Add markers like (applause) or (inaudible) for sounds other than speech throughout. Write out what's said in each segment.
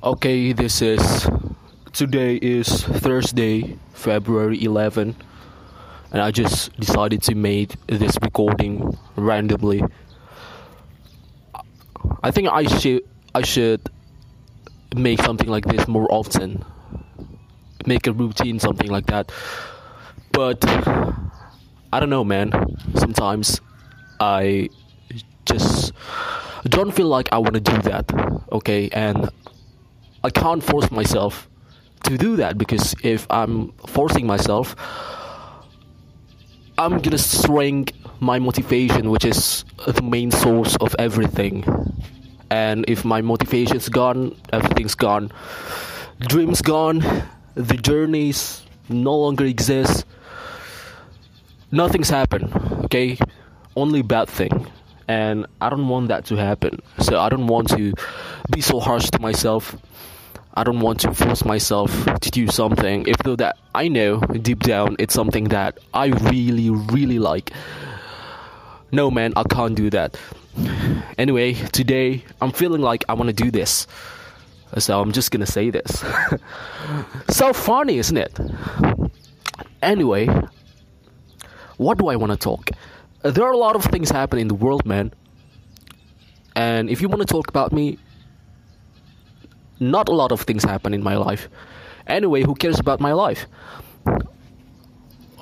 Okay, this is today is Thursday, February 11, and I just decided to make this recording randomly. I think I should I should make something like this more often. Make a routine something like that. But I don't know, man. Sometimes I just don't feel like I want to do that. Okay, and I can't force myself to do that because if I'm forcing myself, I'm gonna shrink my motivation, which is the main source of everything. And if my motivation's gone, everything's gone. Dreams gone, the journeys no longer exist. Nothing's happened, okay? Only bad thing. And I don't want that to happen. So I don't want to be so harsh to myself I don't want to force myself to do something, if though that I know deep down it's something that I really, really like. No, man, I can't do that. Anyway, today I'm feeling like I want to do this. So I'm just gonna say this. (laughs) so funny, isn't it? Anyway, what do I want to talk? There are a lot of things happening in the world, man. And if you want to talk about me, not a lot of things happen in my life. Anyway, who cares about my life?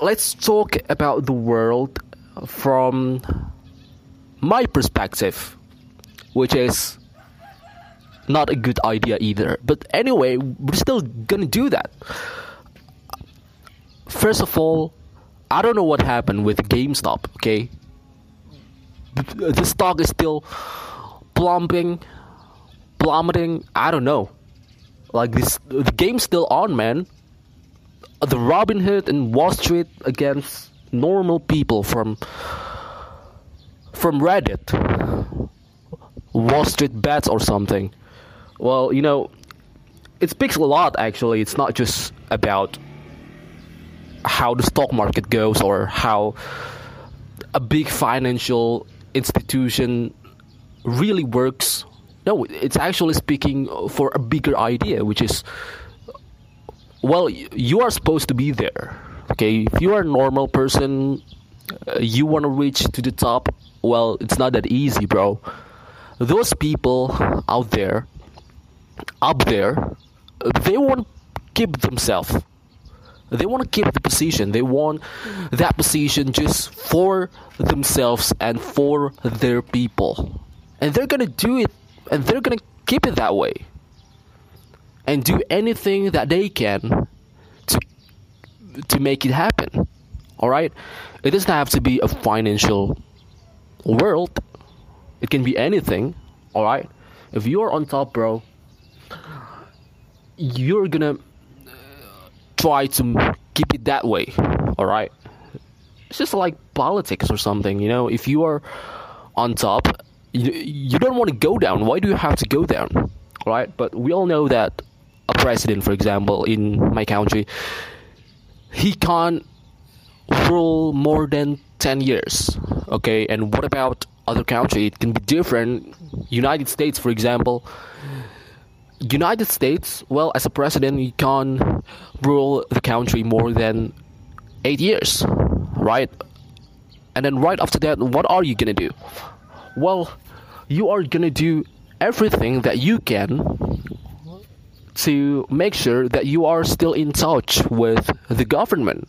Let's talk about the world from my perspective, which is not a good idea either. But anyway, we're still gonna do that. First of all, I don't know what happened with GameStop, okay? The stock is still plumping plummeting. I don't know. Like this, the game's still on, man. The Robinhood and Wall Street against normal people from from Reddit, Wall Street bets or something. Well, you know, it speaks a lot. Actually, it's not just about how the stock market goes or how a big financial institution really works no, it's actually speaking for a bigger idea, which is well, you are supposed to be there. Okay, if you are a normal person, uh, you want to reach to the top. Well, it's not that easy, bro. Those people out there, up there, they want to keep themselves. They want to keep the position. They want that position just for themselves and for their people. And they're gonna do it and they're gonna keep it that way and do anything that they can to to make it happen all right? It doesn't have to be a financial world. It can be anything all right? If you're on top bro you're gonna try to keep it that way all right? It's just like politics or something you know? If you are on top you, you don't want to go down. Why do you have to go down? Right? But we all know that a president, for example, in my country, he can't rule more than 10 years. Okay, and what about other country? It can be different. United States, for example. United States, well, as a president, you can't rule the country more than eight years, right? And then right after that, what are you gonna do? Well, you are gonna do everything that you can to make sure that you are still in touch with the government.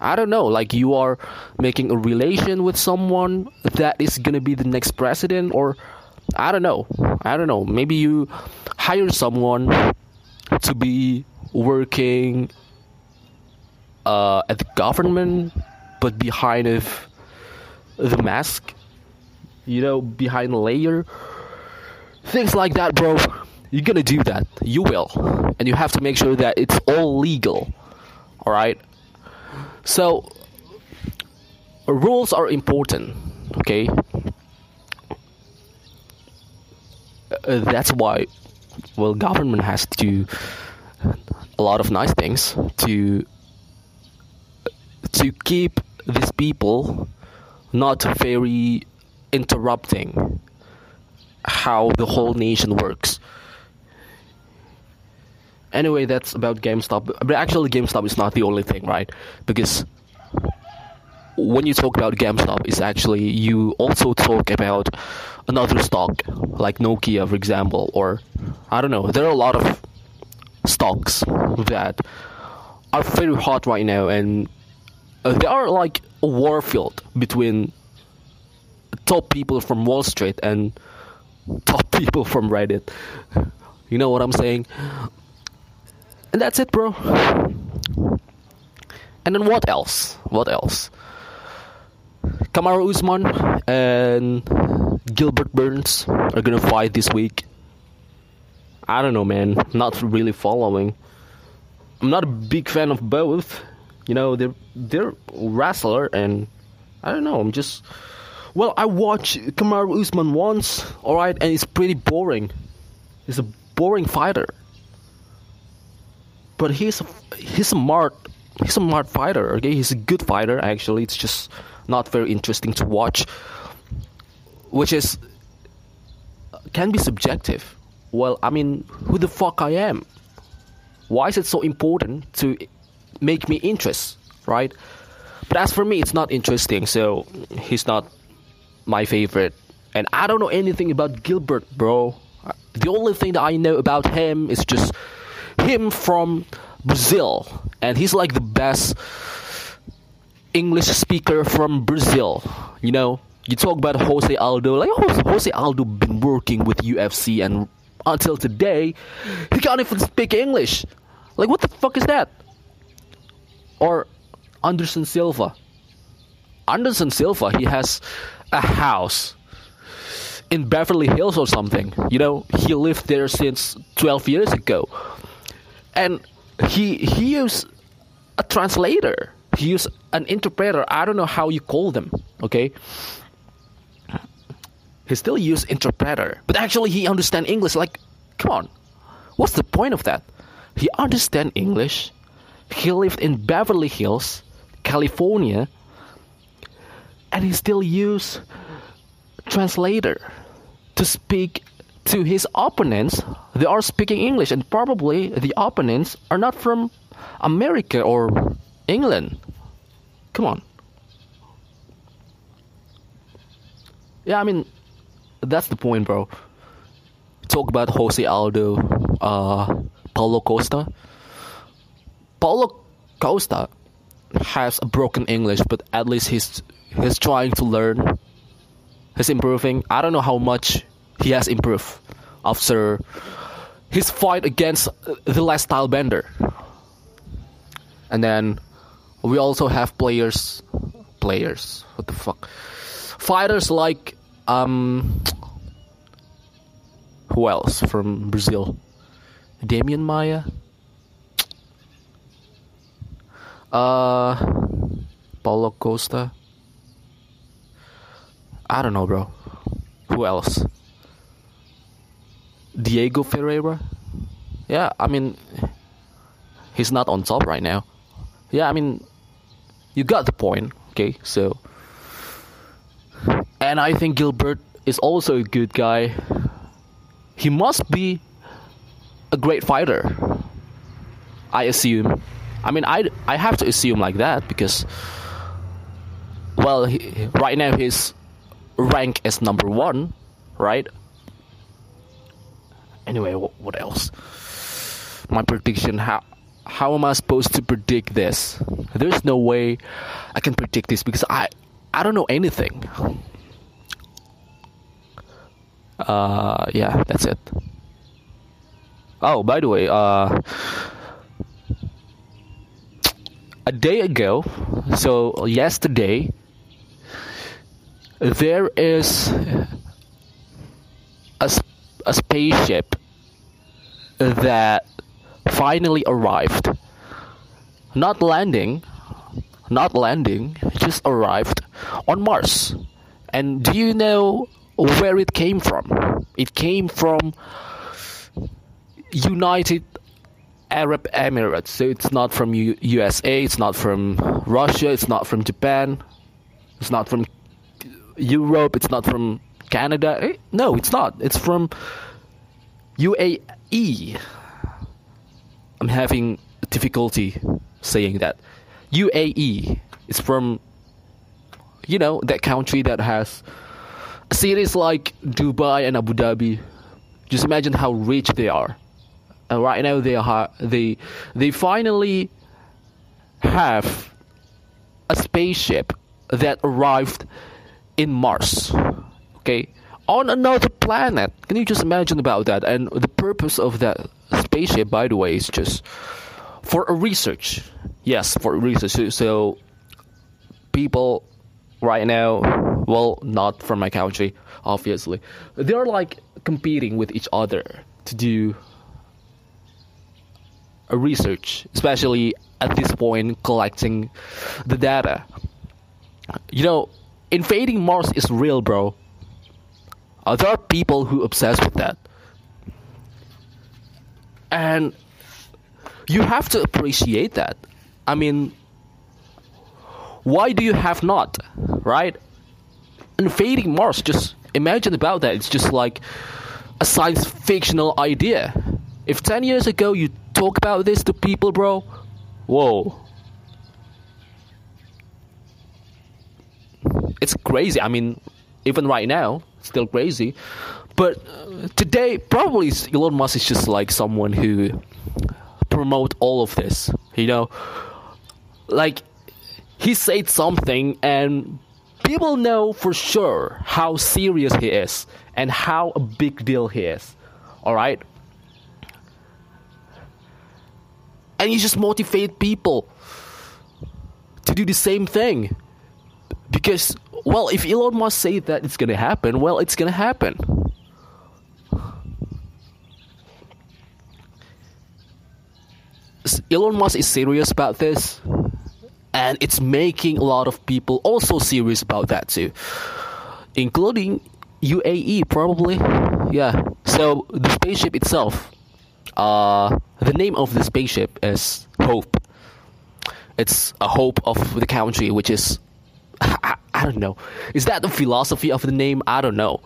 I don't know, like you are making a relation with someone that is gonna be the next president, or I don't know. I don't know. Maybe you hire someone to be working uh, at the government, but behind of the mask you know, behind layer. Things like that, bro. You're gonna do that. You will. And you have to make sure that it's all legal. Alright? So, rules are important, okay? Uh, that's why, well, government has to do a lot of nice things to to keep these people not very interrupting how the whole nation works. Anyway, that's about GameStop. But actually, GameStop is not the only thing, right? Because when you talk about GameStop, it's actually you also talk about another stock like Nokia, for example, or I don't know. There are a lot of stocks that are very hot right now, and uh, they are like a war field between top people from Wall Street and top (laughs) people from Reddit. You know what I'm saying? And that's it, bro. And then what else? What else? Kamaru Usman and Gilbert Burns are gonna fight this week. I don't know, man. Not really following. I'm not a big fan of both. You know, they're they're wrestler, and I don't know. I'm just well, I watched Kamaru Usman once, all right, and it's pretty boring. He's a boring fighter, but he's a, he's a smart he's a smart fighter. Okay, he's a good fighter. Actually, it's just not very interesting to watch, which is can be subjective. Well, I mean, who the fuck I am? Why is it so important to make me interest, right? But as for me, it's not interesting, so he's not my favorite. And I don't know anything about Gilbert, bro. The only thing that I know about him is just him from Brazil, and he's like the best English speaker from Brazil. You know, you talk about Jose Aldo, like oh, Jose Aldo been working with UFC, and until today, he can't even speak English. Like, what the fuck is that? Or Anderson Silva. Anderson Silva, he has a house in Beverly Hills or something. You know, he lived there since 12 years ago. And he he used a translator. He used an interpreter. I don't know how you call them, okay? He still use interpreter, but actually he understand English like come on. What's the point of that? He understand English. He lived in Beverly Hills, California, and he still use translator to speak to his opponents. They are speaking English, and probably the opponents are not from America or England. Come on. Yeah, I mean, that's the point, bro. Talk about Jose Aldo, uh, Paulo Costa. Paulo Costa has a broken English, but at least he's he's trying to learn. He's improving. I don't know how much he has improved after his fight against the last Stylebender. And then we also have players players what the fuck fighters like um who else from Brazil? Demian Maia. Uh Paulo Costa. I don't know, bro. Who else? Diego Ferreira. Yeah, I mean, he's not on top right now. Yeah, I mean, you got the point. Okay, so, and I think Gilbert is also a good guy. He must be a great fighter. I assume. I mean, I I have to assume like that because, well, he, right now he's rank as number one, right? Anyway, what else? My prediction. How how am I supposed to predict this? There's no way I can predict this because I I don't know anything. Uh, yeah, that's it. Oh, by the way, uh, a day ago, so yesterday, there is a, a spaceship that finally arrived. Not landing, not landing, just arrived on Mars. And do you know where it came from? It came from United Arab Emirates. So it's not from U- USA, it's not from Russia, it's not from Japan, it's not from Europe, it's not from Canada. Eh, no, it's not. It's from UAE. I'm having difficulty saying that. UAE is from you know that country that has cities like Dubai and Abu Dhabi. Just imagine how rich they are. And right now they are they they finally have a spaceship that arrived in Mars. Okay, on another planet. Can you just imagine about that? And the purpose of that spaceship, by the way, is just for a research. Yes, for research. So people right now, well, not from my country, obviously, they're like competing with each other to do a research, especially at this point collecting the data. You know, invading Mars is real, bro. There are people who obsess with that, and you have to appreciate that. I mean, why do you have not, right? Invading Mars, just imagine about that. It's just like a science fictional idea. If 10 years ago you talk about this to people, bro, whoa. It's crazy. I mean, even right now, still crazy. But uh, today, probably Elon Musk is just like someone who promote all of this. You know, like he said something and people know for sure how serious he is and how a big deal he is. All right? And you just motivate people to do the same thing. Because, well, if Elon Musk say that it's gonna happen, well, it's gonna happen. Elon Musk is serious about this, and it's making a lot of people also serious about that too, including UAE probably. Yeah. So the spaceship itself, uh, the name of the spaceship is Hope. It's a hope of the country, which is I, I don't know. Is that the philosophy of the name? I don't know.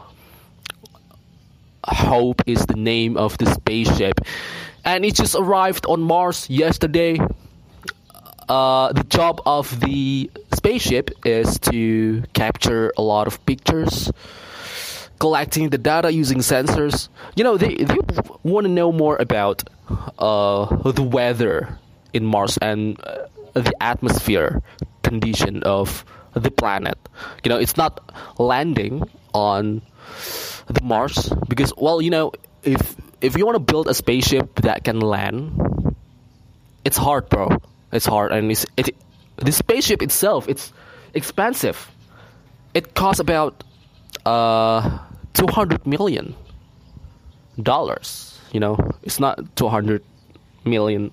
Hope is the name of the spaceship, and it just arrived on Mars yesterday. Uh, the job of the spaceship is to capture a lot of pictures, collecting the data using sensors. You know, they, they want to know more about uh, the weather in Mars and uh, the atmosphere condition of the planet. You know, it's not landing on the Mars because, well, you know, if if you want to build a spaceship that can land, it's hard, bro. It's hard, and it's it. The spaceship itself, it's expensive. It costs about uh two hundred million dollars. You know, it's not two hundred million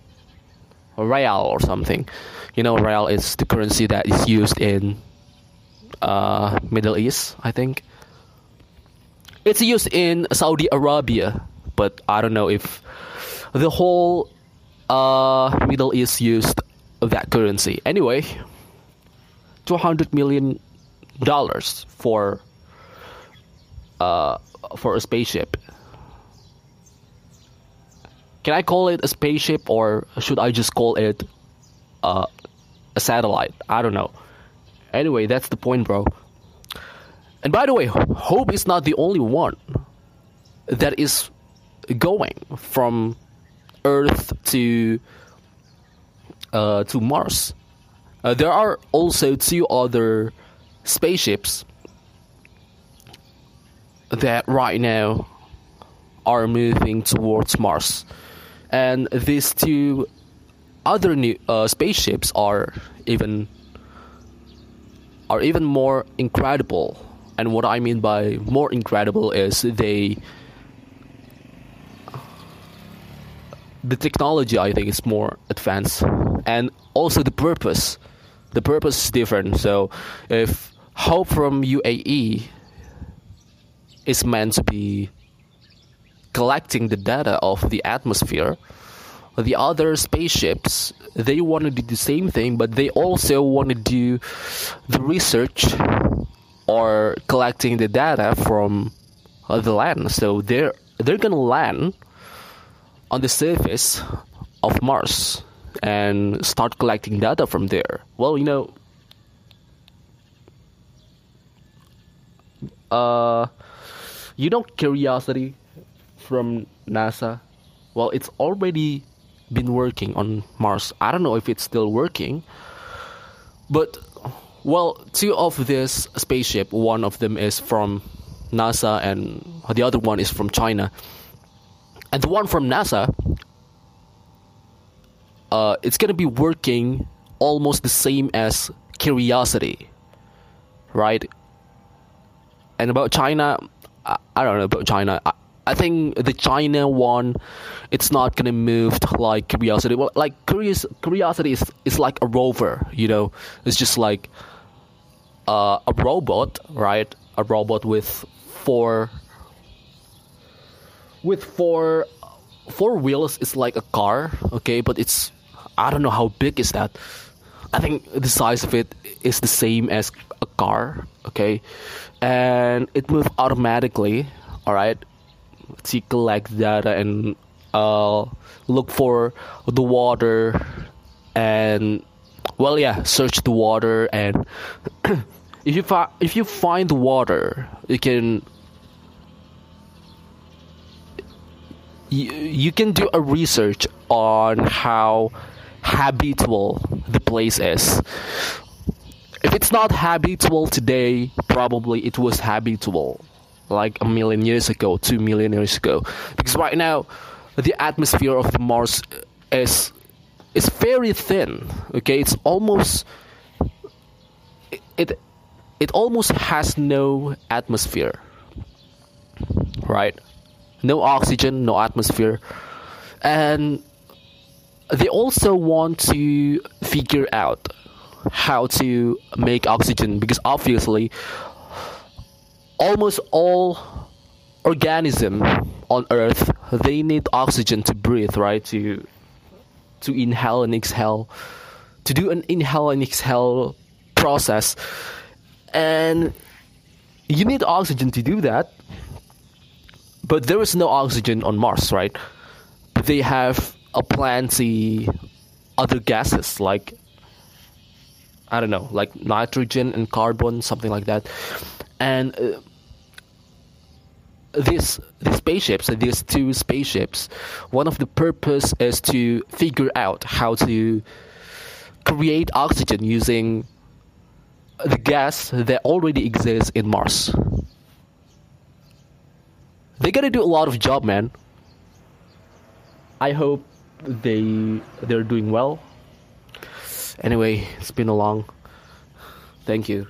real or something. You know, real is the currency that is used in uh, Middle East, I think. It's used in Saudi Arabia, but I don't know if the whole uh, Middle East used that currency. Anyway, two hundred million dollars for uh, for a spaceship. Can I call it a spaceship or should I just call it uh, a satellite? I don't know. Anyway, that's the point, bro. And by the way, Hope is not the only one that is going from Earth to uh, to Mars. Uh, there are also two other spaceships that right now are moving towards Mars, and these two other new uh, spaceships are even are even more incredible. And what I mean by more incredible is they the technology I think is more advanced and also the purpose. The purpose is different. So if Hope from UAE is meant to be collecting the data of the atmosphere, the other spaceships they want to do the same thing, but they also want to do the research or collecting the data from the land. So they're they're gonna land on the surface of Mars and start collecting data from there. Well, you know, uh, you know, Curiosity from NASA. Well, it's already been working on Mars. I don't know if it's still working, but well, two of this spaceship, one of them is from NASA and the other one is from China. And the one from NASA, uh, it's gonna be working almost the same as Curiosity, right? And about China, I, I don't know about China. I, I think the China one, it's not gonna move like Curiosity. Well, like Curious, Curiosity is is like a rover, you know. It's just like uh, a robot, right? A robot with four with four four wheels. It's like a car, okay, but it's I don't know how big is that. I think the size of it is the same as a car, okay, and it moves automatically. All right, to collect data and uh, look for the water and well yeah search the water and (clears throat) if you fi- if you find water you can you, you can do a research on how habitable the place is. If it's not habitable today probably it was habitable like a million years ago, two million years ago. Because right now, the atmosphere of Mars is is very thin. Okay, it's almost it it almost has no atmosphere. Right, no oxygen, no atmosphere, and they also want to figure out how to make oxygen because obviously almost all organism on earth they need oxygen to breathe right? To to inhale and exhale to do an inhale and exhale process. And you need oxygen to do that but there is no oxygen on mars right? But they have a plenty other gases like i don't know like nitrogen and carbon something like that. And uh, these these spaceships, these two spaceships, one of the purpose is to figure out how to create oxygen using the gas that already exists in Mars. They gotta do a lot of job, man. I hope they they're doing well. Anyway, it's been a long. Thank you.